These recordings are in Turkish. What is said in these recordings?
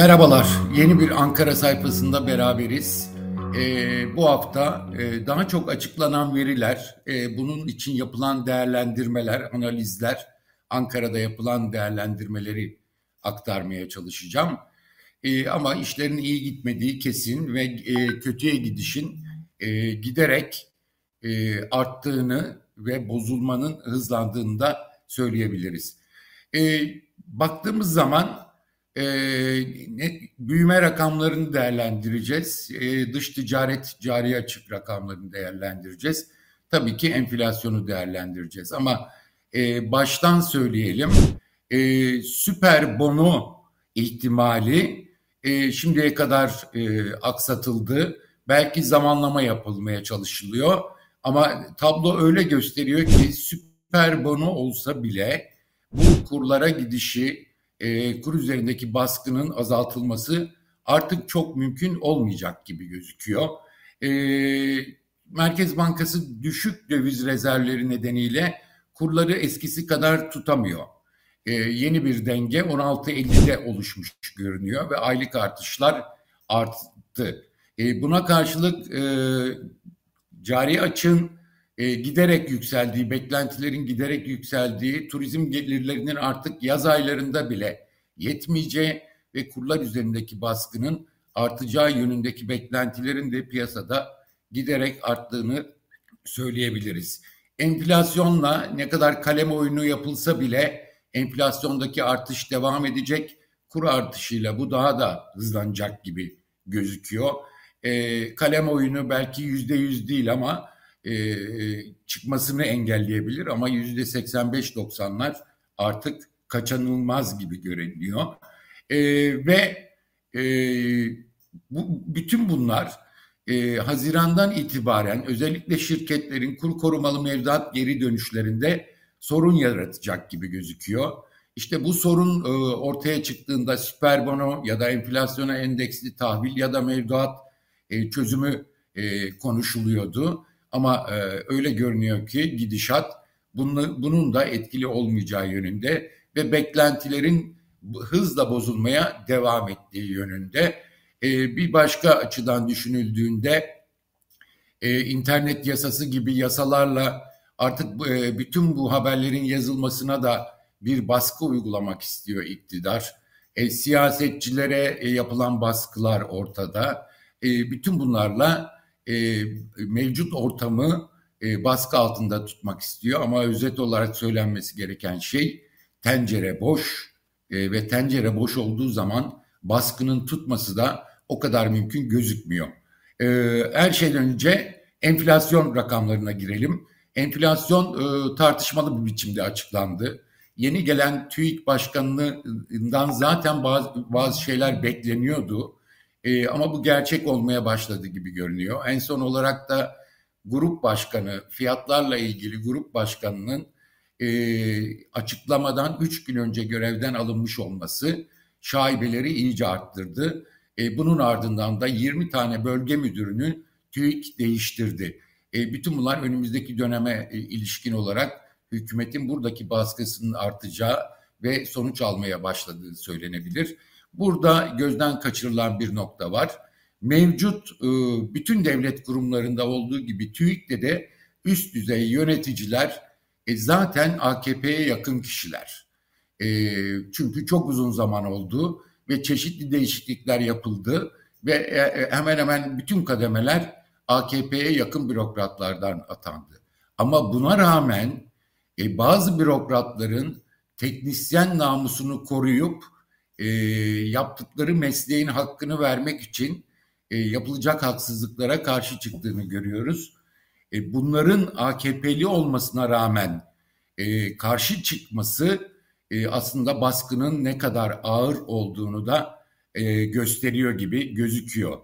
Merhabalar, yeni bir Ankara sayfasında beraberiz. Ee, bu hafta e, daha çok açıklanan veriler, e, bunun için yapılan değerlendirmeler, analizler, Ankara'da yapılan değerlendirmeleri aktarmaya çalışacağım. E, ama işlerin iyi gitmediği kesin ve e, kötüye gidişin e, giderek e, arttığını ve bozulmanın hızlandığını da söyleyebiliriz. E, baktığımız zaman e, ne, büyüme rakamlarını değerlendireceğiz. E, dış ticaret cari açık rakamlarını değerlendireceğiz. Tabii ki enflasyonu değerlendireceğiz ama e, baştan söyleyelim. E, süper bono ihtimali e, şimdiye kadar e, aksatıldı. Belki zamanlama yapılmaya çalışılıyor. Ama tablo öyle gösteriyor ki süper bono olsa bile bu kurlara gidişi e, kur üzerindeki baskının azaltılması artık çok mümkün olmayacak gibi gözüküyor. E, Merkez Bankası düşük döviz rezervleri nedeniyle kurları eskisi kadar tutamıyor. E, yeni bir denge 16.50'de oluşmuş görünüyor ve aylık artışlar arttı. E, buna karşılık e, cari açın e, giderek yükseldiği, beklentilerin giderek yükseldiği, turizm gelirlerinin artık yaz aylarında bile yetmeyeceği ve kurlar üzerindeki baskının artacağı yönündeki beklentilerin de piyasada giderek arttığını söyleyebiliriz. Enflasyonla ne kadar kalem oyunu yapılsa bile enflasyondaki artış devam edecek. Kur artışıyla bu daha da hızlanacak gibi gözüküyor. E, kalem oyunu belki yüzde yüz değil ama e, çıkmasını engelleyebilir ama yüzde 85-90'lar artık kaçınılmaz gibi görünüyor. E, ve e, bu, bütün bunlar e, Haziran'dan itibaren özellikle şirketlerin kur korumalı mevduat geri dönüşlerinde sorun yaratacak gibi gözüküyor. İşte bu sorun e, ortaya çıktığında süper bono ya da enflasyona endeksli tahvil ya da mevduat e, çözümü e, konuşuluyordu. Ama e, öyle görünüyor ki gidişat bunu, bunun da etkili olmayacağı yönünde ve beklentilerin hızla bozulmaya devam ettiği yönünde. E, bir başka açıdan düşünüldüğünde e, internet yasası gibi yasalarla artık e, bütün bu haberlerin yazılmasına da bir baskı uygulamak istiyor iktidar. E, siyasetçilere e, yapılan baskılar ortada. E, bütün bunlarla e, mevcut ortamı e, baskı altında tutmak istiyor ama özet olarak söylenmesi gereken şey tencere boş e, ve tencere boş olduğu zaman baskının tutması da o kadar mümkün gözükmüyor. E, her şeyden önce enflasyon rakamlarına girelim. Enflasyon e, tartışmalı bir biçimde açıklandı. Yeni gelen TÜİK başkanından zaten bazı, bazı şeyler bekleniyordu. E, ama bu gerçek olmaya başladı gibi görünüyor. En son olarak da grup başkanı, fiyatlarla ilgili grup başkanının e, açıklamadan 3 gün önce görevden alınmış olması şaibeleri iyice arttırdı. E, bunun ardından da 20 tane bölge müdürünü TÜİK değiştirdi. E, bütün bunlar önümüzdeki döneme e, ilişkin olarak hükümetin buradaki baskısının artacağı ve sonuç almaya başladığı söylenebilir. Burada gözden kaçırılan bir nokta var. Mevcut e, bütün devlet kurumlarında olduğu gibi TÜİK'te de üst düzey yöneticiler e, zaten AKP'ye yakın kişiler. E, çünkü çok uzun zaman oldu ve çeşitli değişiklikler yapıldı ve hemen hemen bütün kademeler AKP'ye yakın bürokratlardan atandı. Ama buna rağmen bazı bürokratların teknisyen namusunu koruyup e, yaptıkları mesleğin hakkını vermek için e, yapılacak haksızlıklara karşı çıktığını görüyoruz. E, bunların AKP'li olmasına rağmen e, karşı çıkması e, aslında baskının ne kadar ağır olduğunu da e, gösteriyor gibi gözüküyor.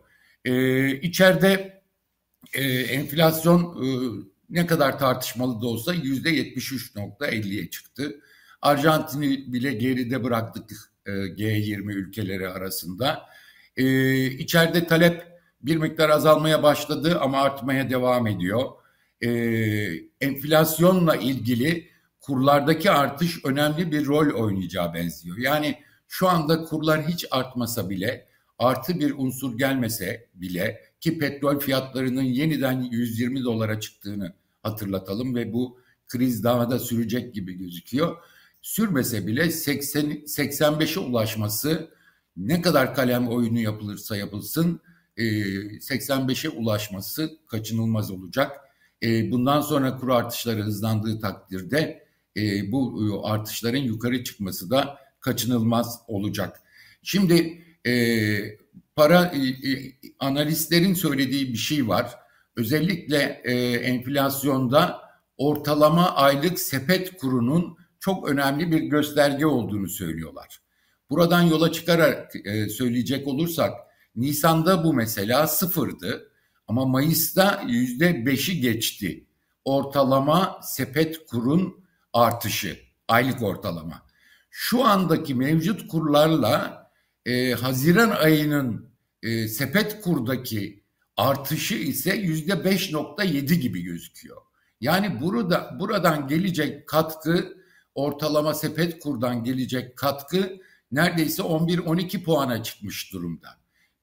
E, içeride e, enflasyon e, ne kadar tartışmalı da olsa yüzde 73.50'ye çıktı. Arjantin'i bile geride bıraktık G20 ülkeleri arasında. E, içeride talep bir miktar azalmaya başladı ama artmaya devam ediyor. E, enflasyonla ilgili kurlardaki artış önemli bir rol oynayacağı benziyor. Yani Şu anda kurlar hiç artmasa bile artı bir unsur gelmese bile ki petrol fiyatlarının yeniden 120 dolara çıktığını hatırlatalım ve bu kriz daha da sürecek gibi gözüküyor. Sürmese bile 80 85'e ulaşması ne kadar kalem oyunu yapılırsa yapılsın 85'e ulaşması kaçınılmaz olacak. E, bundan sonra kur artışları hızlandığı takdirde e, bu artışların yukarı çıkması da kaçınılmaz olacak. Şimdi e, para analistlerin söylediği bir şey var. Özellikle enflasyonda ortalama aylık sepet kurunun çok önemli bir gösterge olduğunu söylüyorlar. Buradan yola çıkarak söyleyecek olursak Nisan'da bu mesela sıfırdı ama Mayıs'ta yüzde beşi geçti. Ortalama sepet kurun artışı, aylık ortalama. Şu andaki mevcut kurlarla e, Haziran ayının e, sepet kurdaki artışı ise yüzde 5.7 gibi gözüküyor. Yani burada buradan gelecek katkı ortalama sepet kurdan gelecek katkı neredeyse 11-12 puana çıkmış durumda.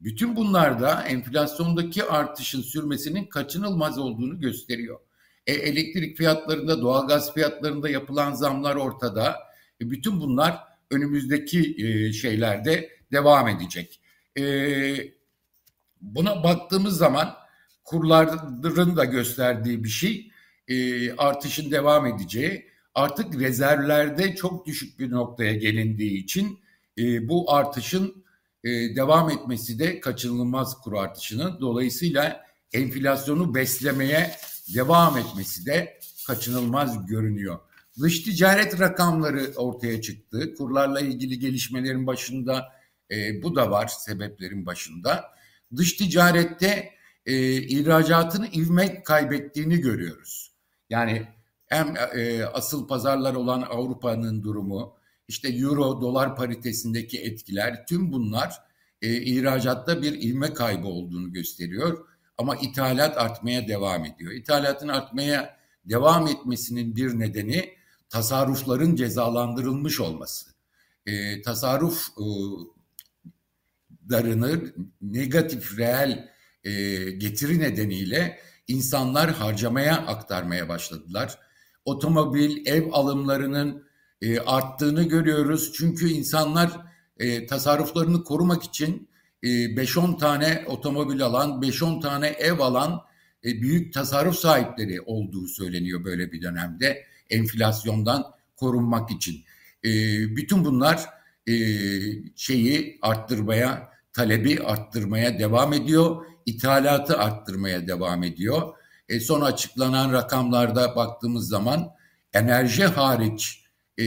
Bütün bunlar da enflasyondaki artışın sürmesinin kaçınılmaz olduğunu gösteriyor. E, elektrik fiyatlarında, doğalgaz fiyatlarında yapılan zamlar ortada. E, bütün bunlar önümüzdeki e, şeylerde devam edecek. E, buna baktığımız zaman kurların da gösterdiği bir şey e, artışın devam edeceği. Artık rezervlerde çok düşük bir noktaya gelindiği için e, bu artışın e, devam etmesi de kaçınılmaz kur artışının. Dolayısıyla enflasyonu beslemeye devam etmesi de kaçınılmaz görünüyor. Dış ticaret rakamları ortaya çıktı. Kurlarla ilgili gelişmelerin başında e, bu da var sebeplerin başında. Dış ticarette e, ihracatın ivme kaybettiğini görüyoruz. Yani hem e, asıl pazarlar olan Avrupa'nın durumu, işte euro dolar paritesindeki etkiler tüm bunlar e, ihracatta bir ilme kaybı olduğunu gösteriyor. Ama ithalat artmaya devam ediyor. İthalatın artmaya devam etmesinin bir nedeni tasarrufların cezalandırılmış olması. E, tasarruf e, darını negatif reel e, getiri nedeniyle insanlar harcamaya aktarmaya başladılar. Otomobil, ev alımlarının e, arttığını görüyoruz. Çünkü insanlar e, tasarruflarını korumak için e, 5-10 tane otomobil alan, 5-10 tane ev alan e, büyük tasarruf sahipleri olduğu söyleniyor böyle bir dönemde enflasyondan korunmak için. E, bütün bunlar e, şeyi arttırmaya, talebi arttırmaya devam ediyor, ithalatı arttırmaya devam ediyor. E, son açıklanan rakamlarda baktığımız zaman enerji hariç e,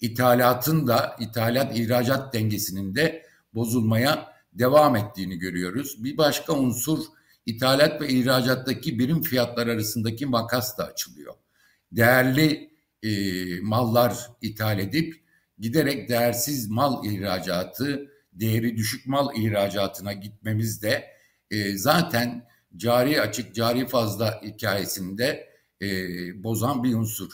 ithalatın da ithalat ihracat dengesinin de bozulmaya devam ettiğini görüyoruz. Bir başka unsur ithalat ve ihracattaki birim fiyatlar arasındaki makas da açılıyor. Değerli e, mallar ithal edip giderek değersiz mal ihracatı, değeri düşük mal ihracatına gitmemiz de e, zaten cari açık, cari fazla hikayesinde e, bozan bir unsur.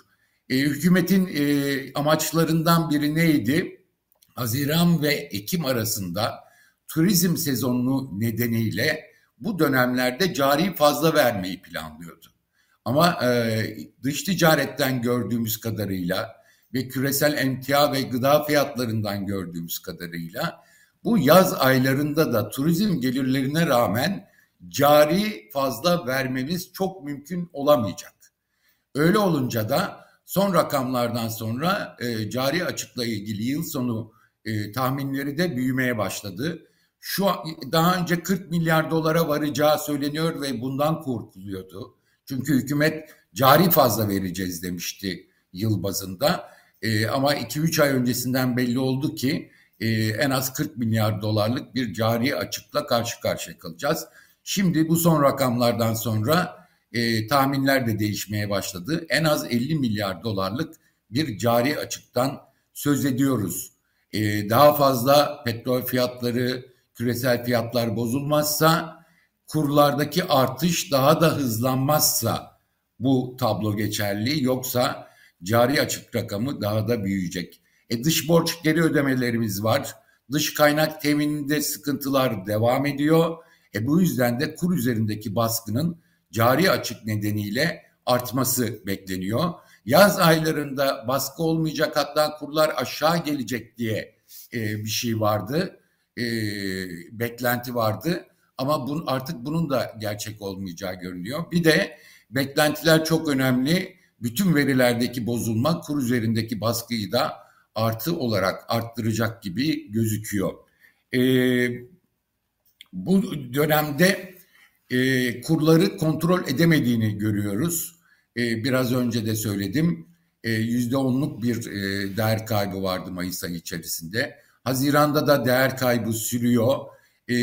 E, hükümetin e, amaçlarından biri neydi? Haziran ve Ekim arasında turizm sezonu nedeniyle bu dönemlerde cari fazla vermeyi planlıyordu. Ama e, dış ticaretten gördüğümüz kadarıyla ve küresel emtia ve gıda fiyatlarından gördüğümüz kadarıyla bu yaz aylarında da turizm gelirlerine rağmen cari fazla vermemiz çok mümkün olamayacak. Öyle olunca da Son rakamlardan sonra e, cari açıkla ilgili yıl sonu e, tahminleri de büyümeye başladı. Şu daha önce 40 milyar dolara varacağı söyleniyor ve bundan korkuluyordu. Çünkü hükümet cari fazla vereceğiz demişti yıl bazında. E, ama 2-3 ay öncesinden belli oldu ki e, en az 40 milyar dolarlık bir cari açıkla karşı karşıya kalacağız. Şimdi bu son rakamlardan sonra e, tahminler de değişmeye başladı. En az 50 milyar dolarlık bir cari açıktan söz ediyoruz. E, daha fazla petrol fiyatları, küresel fiyatlar bozulmazsa, kurlardaki artış daha da hızlanmazsa bu tablo geçerli. Yoksa cari açık rakamı daha da büyüyecek. E, dış borç geri ödemelerimiz var. Dış kaynak temininde sıkıntılar devam ediyor. E, bu yüzden de kur üzerindeki baskının cari açık nedeniyle artması bekleniyor. Yaz aylarında baskı olmayacak hatta kurlar aşağı gelecek diye e, bir şey vardı. E, beklenti vardı. Ama bun, artık bunun da gerçek olmayacağı görünüyor. Bir de beklentiler çok önemli. Bütün verilerdeki bozulma kur üzerindeki baskıyı da artı olarak arttıracak gibi gözüküyor. E, bu dönemde e, kurları kontrol edemediğini görüyoruz. E, biraz önce de söyledim. E, yüzde onluk bir e, değer kaybı vardı Mayıs ayı içerisinde. Haziranda da değer kaybı sürüyor. E,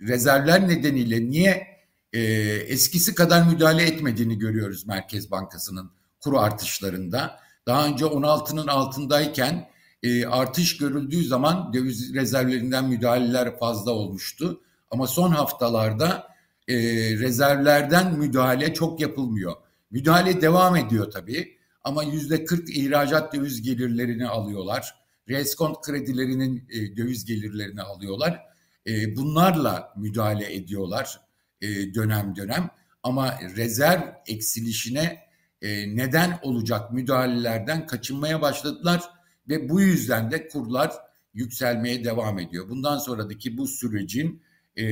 rezervler nedeniyle niye e, eskisi kadar müdahale etmediğini görüyoruz Merkez Bankası'nın kuru artışlarında. Daha önce 16'nın altındayken e, artış görüldüğü zaman döviz rezervlerinden müdahaleler fazla olmuştu. Ama son haftalarda e, rezervlerden müdahale çok yapılmıyor. Müdahale devam ediyor tabii ama yüzde 40 ihracat döviz gelirlerini alıyorlar. Reskont kredilerinin e, döviz gelirlerini alıyorlar. E, bunlarla müdahale ediyorlar e, dönem dönem. Ama rezerv eksilişine e, neden olacak müdahalelerden kaçınmaya başladılar ve bu yüzden de kurlar yükselmeye devam ediyor. Bundan sonraki bu sürecin e,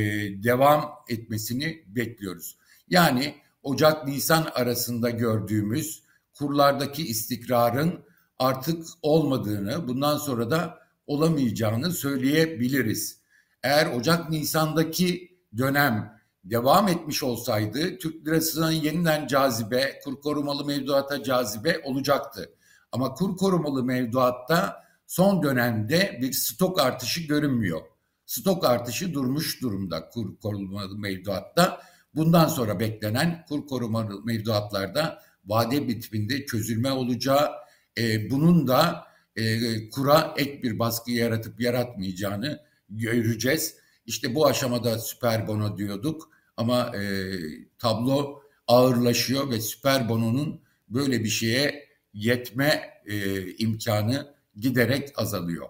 devam etmesini bekliyoruz. Yani Ocak-Nisan arasında gördüğümüz kurlardaki istikrarın artık olmadığını, bundan sonra da olamayacağını söyleyebiliriz. Eğer Ocak-Nisan'daki dönem devam etmiş olsaydı Türk lirasına yeniden cazibe, kur korumalı mevduata cazibe olacaktı. Ama kur korumalı mevduatta son dönemde bir stok artışı görünmüyor. Stok artışı durmuş durumda kur korumalı mevduatta. Bundan sonra beklenen kur korumalı mevduatlarda vade bitiminde çözülme olacağı, e, bunun da e, kura ek bir baskı yaratıp yaratmayacağını göreceğiz. İşte bu aşamada süper bono diyorduk ama e, tablo ağırlaşıyor ve süper bononun böyle bir şeye yetme e, imkanı giderek azalıyor.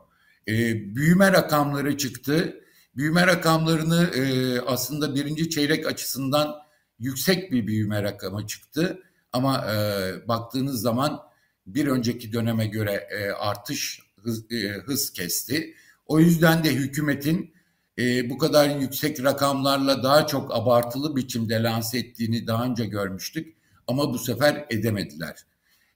E, büyüme rakamları çıktı. Büyüme rakamlarını e, aslında birinci çeyrek açısından yüksek bir büyüme rakamı çıktı. Ama e, baktığınız zaman bir önceki döneme göre e, artış hız, e, hız kesti. O yüzden de hükümetin e, bu kadar yüksek rakamlarla daha çok abartılı biçimde lanse ettiğini daha önce görmüştük. Ama bu sefer edemediler.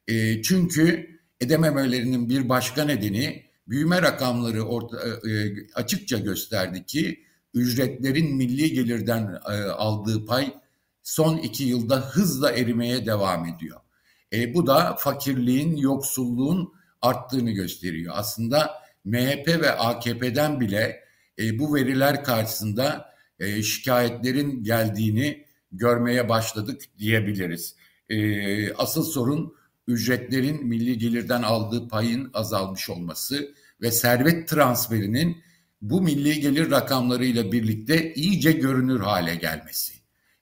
E, çünkü edememelerinin bir başka nedeni büyüme rakamları orta, e, e, açıkça gösterdi ki ücretlerin milli gelirden e, aldığı pay son iki yılda hızla erimeye devam ediyor. E, bu da fakirliğin, yoksulluğun arttığını gösteriyor. Aslında MHP ve AKP'den bile e, bu veriler karşısında e, şikayetlerin geldiğini görmeye başladık diyebiliriz. E, asıl sorun ücretlerin milli gelirden aldığı payın azalmış olması ve servet transferinin bu milli gelir rakamlarıyla birlikte iyice görünür hale gelmesi.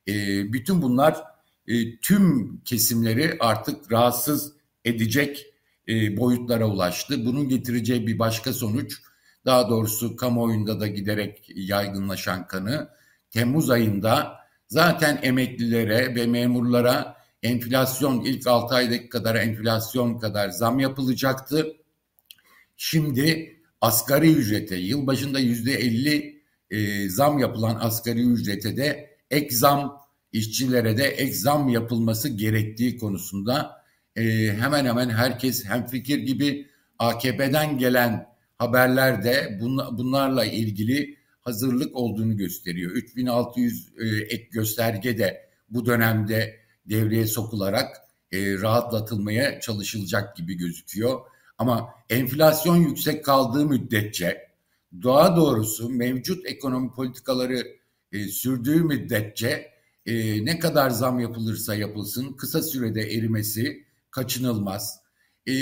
E, bütün bunlar e, tüm kesimleri artık rahatsız edecek e, boyutlara ulaştı. Bunun getireceği bir başka sonuç, daha doğrusu kamuoyunda da giderek yaygınlaşan kanı, Temmuz ayında zaten emeklilere ve memurlara enflasyon ilk 6 aydaki kadar enflasyon kadar zam yapılacaktı. Şimdi asgari ücrete yılbaşında yüzde 50 e, zam yapılan asgari ücrete de ek zam işçilere de ek zam yapılması gerektiği konusunda e, hemen hemen herkes hem fikir gibi AKP'den gelen haberler de bunlarla ilgili hazırlık olduğunu gösteriyor. 3600 e, ek gösterge de bu dönemde devreye sokularak e, rahatlatılmaya çalışılacak gibi gözüküyor. Ama enflasyon yüksek kaldığı müddetçe daha doğrusu mevcut ekonomi politikaları e, sürdüğü müddetçe e, ne kadar zam yapılırsa yapılsın kısa sürede erimesi kaçınılmaz. E,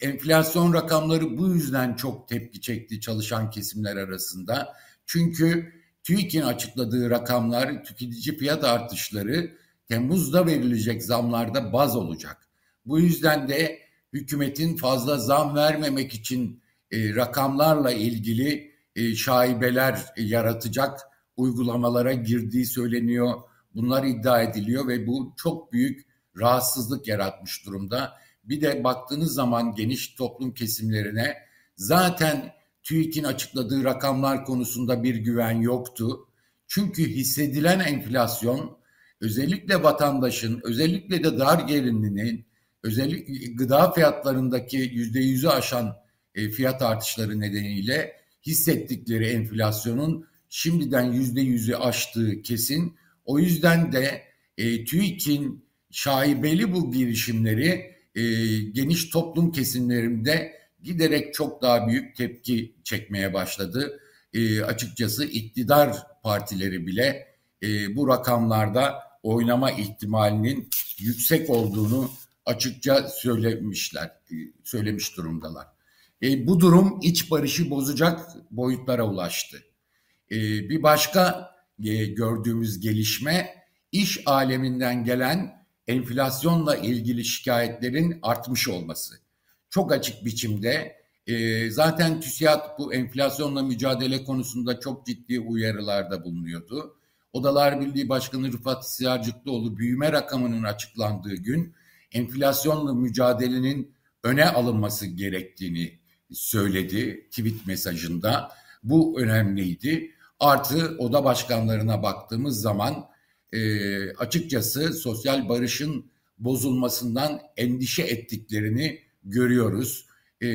enflasyon rakamları bu yüzden çok tepki çekti çalışan kesimler arasında. Çünkü TÜİK'in açıkladığı rakamlar tüketici fiyat artışları Temmuz'da verilecek zamlarda baz olacak. Bu yüzden de hükümetin fazla zam vermemek için e, rakamlarla ilgili e, şaibeler yaratacak uygulamalara girdiği söyleniyor. Bunlar iddia ediliyor ve bu çok büyük rahatsızlık yaratmış durumda. Bir de baktığınız zaman geniş toplum kesimlerine zaten TÜİK'in açıkladığı rakamlar konusunda bir güven yoktu. Çünkü hissedilen enflasyon özellikle vatandaşın, özellikle de dar gelinlinin, özellikle gıda fiyatlarındaki yüzde yüzü aşan e, fiyat artışları nedeniyle hissettikleri enflasyonun şimdiden yüzde yüzü aştığı kesin. O yüzden de e, TÜİK'in şaibeli bu girişimleri e, geniş toplum kesimlerinde giderek çok daha büyük tepki çekmeye başladı. E, açıkçası iktidar partileri bile e, bu rakamlarda oynama ihtimalinin yüksek olduğunu açıkça söylemişler, e, söylemiş durumdalar. E, bu durum iç barışı bozacak boyutlara ulaştı. E, bir başka e, gördüğümüz gelişme iş aleminden gelen enflasyonla ilgili şikayetlerin artmış olması. Çok açık biçimde e, zaten TÜSİAD bu enflasyonla mücadele konusunda çok ciddi uyarılarda bulunuyordu. Odalar Birliği Başkanı Rıfat Siyarcıklıoğlu büyüme rakamının açıklandığı gün enflasyonla mücadelenin öne alınması gerektiğini söyledi tweet mesajında. Bu önemliydi. Artı oda başkanlarına baktığımız zaman e, açıkçası sosyal barışın bozulmasından endişe ettiklerini görüyoruz. E,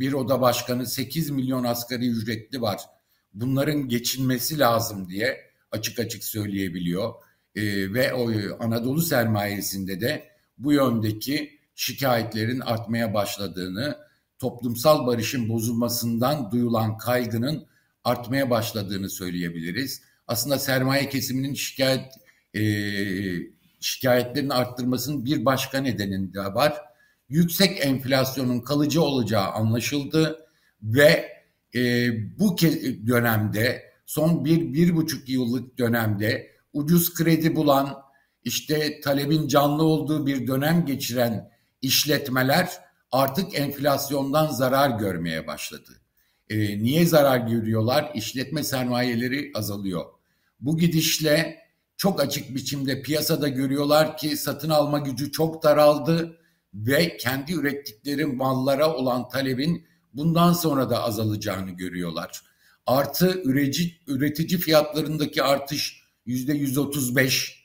bir oda başkanı 8 milyon asgari ücretli var. Bunların geçinmesi lazım diye açık açık söyleyebiliyor. E, ve o Anadolu sermayesinde de bu yöndeki şikayetlerin artmaya başladığını, toplumsal barışın bozulmasından duyulan kaygının artmaya başladığını söyleyebiliriz. Aslında sermaye kesiminin şikayet e, şikayetlerin arttırmasının bir başka nedeni de var. Yüksek enflasyonun kalıcı olacağı anlaşıldı ve e, bu dönemde son bir, bir buçuk yıllık dönemde ucuz kredi bulan, işte talebin canlı olduğu bir dönem geçiren işletmeler artık enflasyondan zarar görmeye başladı. E, niye zarar görüyorlar? İşletme sermayeleri azalıyor. Bu gidişle çok açık biçimde piyasada görüyorlar ki satın alma gücü çok daraldı ve kendi ürettikleri mallara olan talebin bundan sonra da azalacağını görüyorlar. Artı üretici, üretici fiyatlarındaki artış yüzde 135,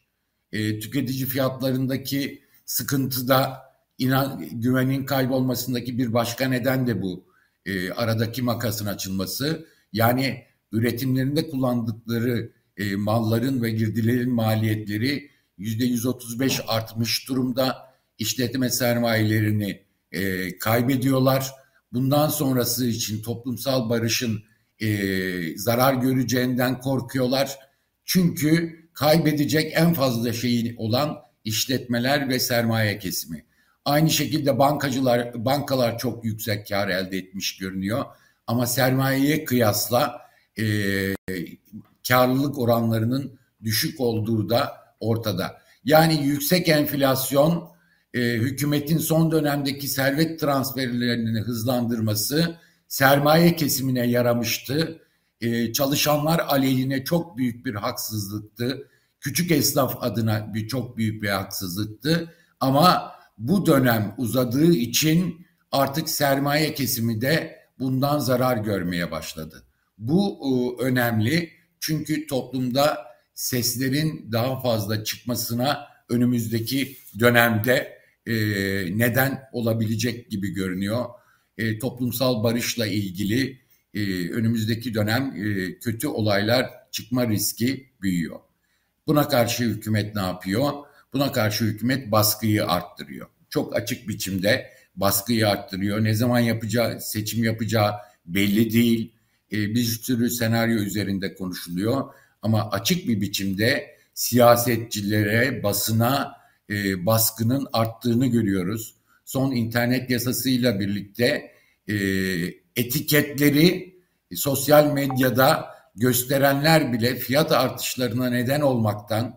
e, tüketici fiyatlarındaki sıkıntıda inan, güvenin kaybolmasındaki bir başka neden de bu e, aradaki makasın açılması. Yani üretimlerinde kullandıkları e, malların ve girdilerin maliyetleri yüzde 135 artmış durumda. İşletme sermayelerini e, kaybediyorlar. Bundan sonrası için toplumsal barışın e, zarar göreceğinden korkuyorlar. Çünkü kaybedecek en fazla şeyi olan işletmeler ve sermaye kesimi. Aynı şekilde bankacılar, bankalar çok yüksek kar elde etmiş görünüyor. Ama sermayeye kıyasla e, karlılık oranlarının düşük olduğu da ortada. Yani yüksek enflasyon, e, hükümetin son dönemdeki servet transferlerini hızlandırması sermaye kesimine yaramıştı. E, çalışanlar aleyhine çok büyük bir haksızlıktı. Küçük esnaf adına bir çok büyük bir haksızlıktı. Ama bu dönem uzadığı için artık sermaye kesimi de bundan zarar görmeye başladı. Bu e, önemli çünkü toplumda seslerin daha fazla çıkmasına önümüzdeki dönemde e, neden olabilecek gibi görünüyor. E, toplumsal barışla ilgili e, önümüzdeki dönem e, kötü olaylar çıkma riski büyüyor. Buna karşı hükümet ne yapıyor? Buna karşı hükümet baskıyı arttırıyor. Çok açık biçimde baskıyı arttırıyor. Ne zaman yapacağı, seçim yapacağı belli değil. E, bir sürü senaryo üzerinde konuşuluyor. Ama açık bir biçimde siyasetçilere, basına e, baskının arttığını görüyoruz. Son internet yasasıyla birlikte e, etiketleri sosyal medyada gösterenler bile fiyat artışlarına neden olmaktan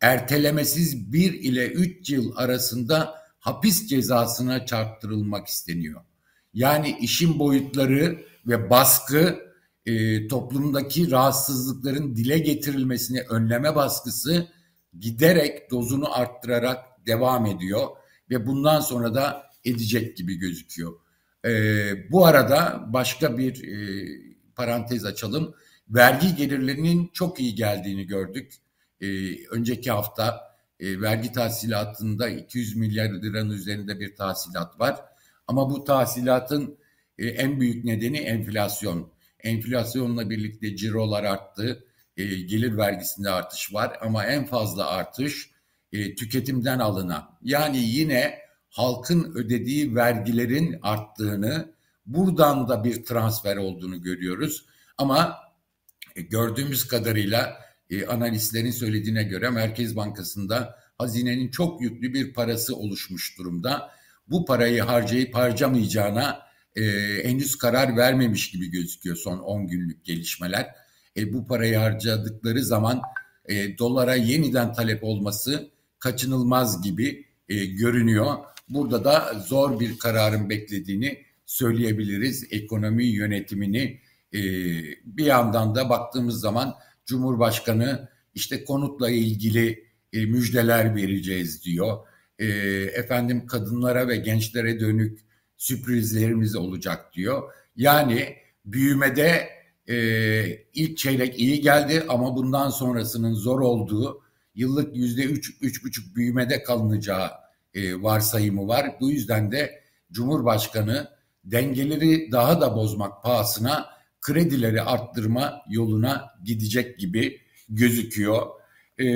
ertelemesiz bir ile üç yıl arasında hapis cezasına çarptırılmak isteniyor. Yani işin boyutları ve baskı e, toplumdaki rahatsızlıkların dile getirilmesini önleme baskısı giderek dozunu arttırarak devam ediyor ve bundan sonra da edecek gibi gözüküyor. E, bu arada başka bir e, parantez açalım. Vergi gelirlerinin çok iyi geldiğini gördük. E, önceki hafta e, vergi tahsilatında 200 milyar liranın üzerinde bir tahsilat var. Ama bu tahsilatın e, en büyük nedeni enflasyon. Enflasyonla birlikte cirolar arttı. E, gelir vergisinde artış var ama en fazla artış e, tüketimden alınan. Yani yine halkın ödediği vergilerin arttığını, buradan da bir transfer olduğunu görüyoruz. Ama e, gördüğümüz kadarıyla e, analistlerin söylediğine göre Merkez Bankası'nda hazinenin çok yüklü bir parası oluşmuş durumda. Bu parayı harcayıp harcamayacağına e, henüz karar vermemiş gibi gözüküyor son 10 günlük gelişmeler. E, bu parayı harcadıkları zaman e, dolara yeniden talep olması kaçınılmaz gibi e, görünüyor. Burada da zor bir kararın beklediğini söyleyebiliriz. Ekonomi yönetimini e, bir yandan da baktığımız zaman Cumhurbaşkanı işte konutla ilgili e, müjdeler vereceğiz diyor. E, efendim kadınlara ve gençlere dönük sürprizlerimiz olacak diyor. Yani büyümede e, ilk çeyrek iyi geldi ama bundan sonrasının zor olduğu yıllık yüzde üç, üç buçuk büyümede kalınacağı e, varsayımı var. Bu yüzden de Cumhurbaşkanı dengeleri daha da bozmak pahasına kredileri arttırma yoluna gidecek gibi gözüküyor. E,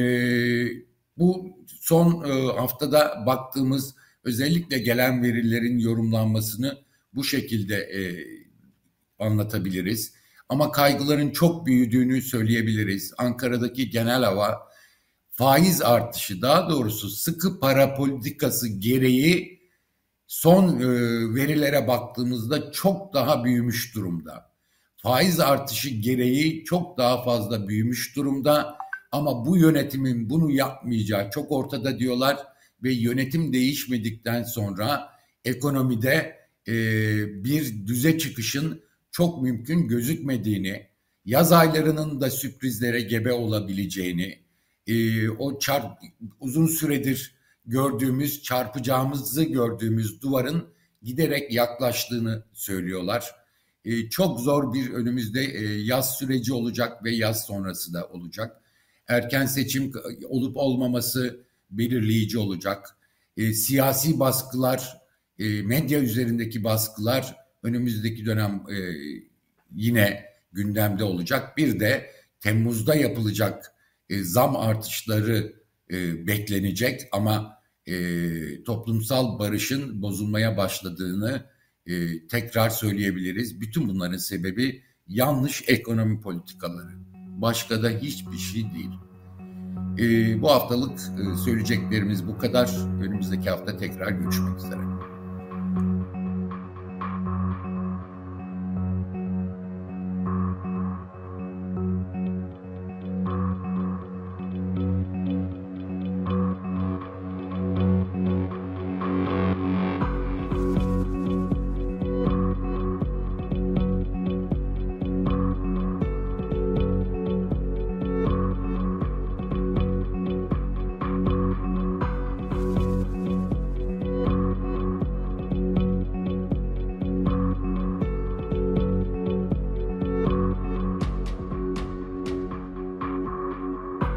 bu son e, haftada baktığımız özellikle gelen verilerin yorumlanmasını bu şekilde e, anlatabiliriz. Ama kaygıların çok büyüdüğünü söyleyebiliriz. Ankara'daki genel hava faiz artışı daha doğrusu sıkı para politikası gereği son e, verilere baktığımızda çok daha büyümüş durumda. Faiz artışı gereği çok daha fazla büyümüş durumda ama bu yönetimin bunu yapmayacağı çok ortada diyorlar ve yönetim değişmedikten sonra ekonomide e, bir düze çıkışın çok mümkün gözükmediğini, yaz aylarının da sürprizlere gebe olabileceğini, e, o çarp, uzun süredir gördüğümüz, çarpacağımızı gördüğümüz duvarın giderek yaklaştığını söylüyorlar. E, çok zor bir önümüzde e, yaz süreci olacak ve yaz sonrası da olacak. Erken seçim olup olmaması belirleyici olacak. E, siyasi baskılar, e, medya üzerindeki baskılar önümüzdeki dönem e, yine gündemde olacak. Bir de Temmuz'da yapılacak e, zam artışları e, beklenecek ama e, toplumsal barışın bozulmaya başladığını e, tekrar söyleyebiliriz. Bütün bunların sebebi yanlış ekonomi politikaları. Başka da hiçbir şey değil. E, bu haftalık e, söyleyeceklerimiz bu kadar. Önümüzdeki hafta tekrar görüşmek üzere.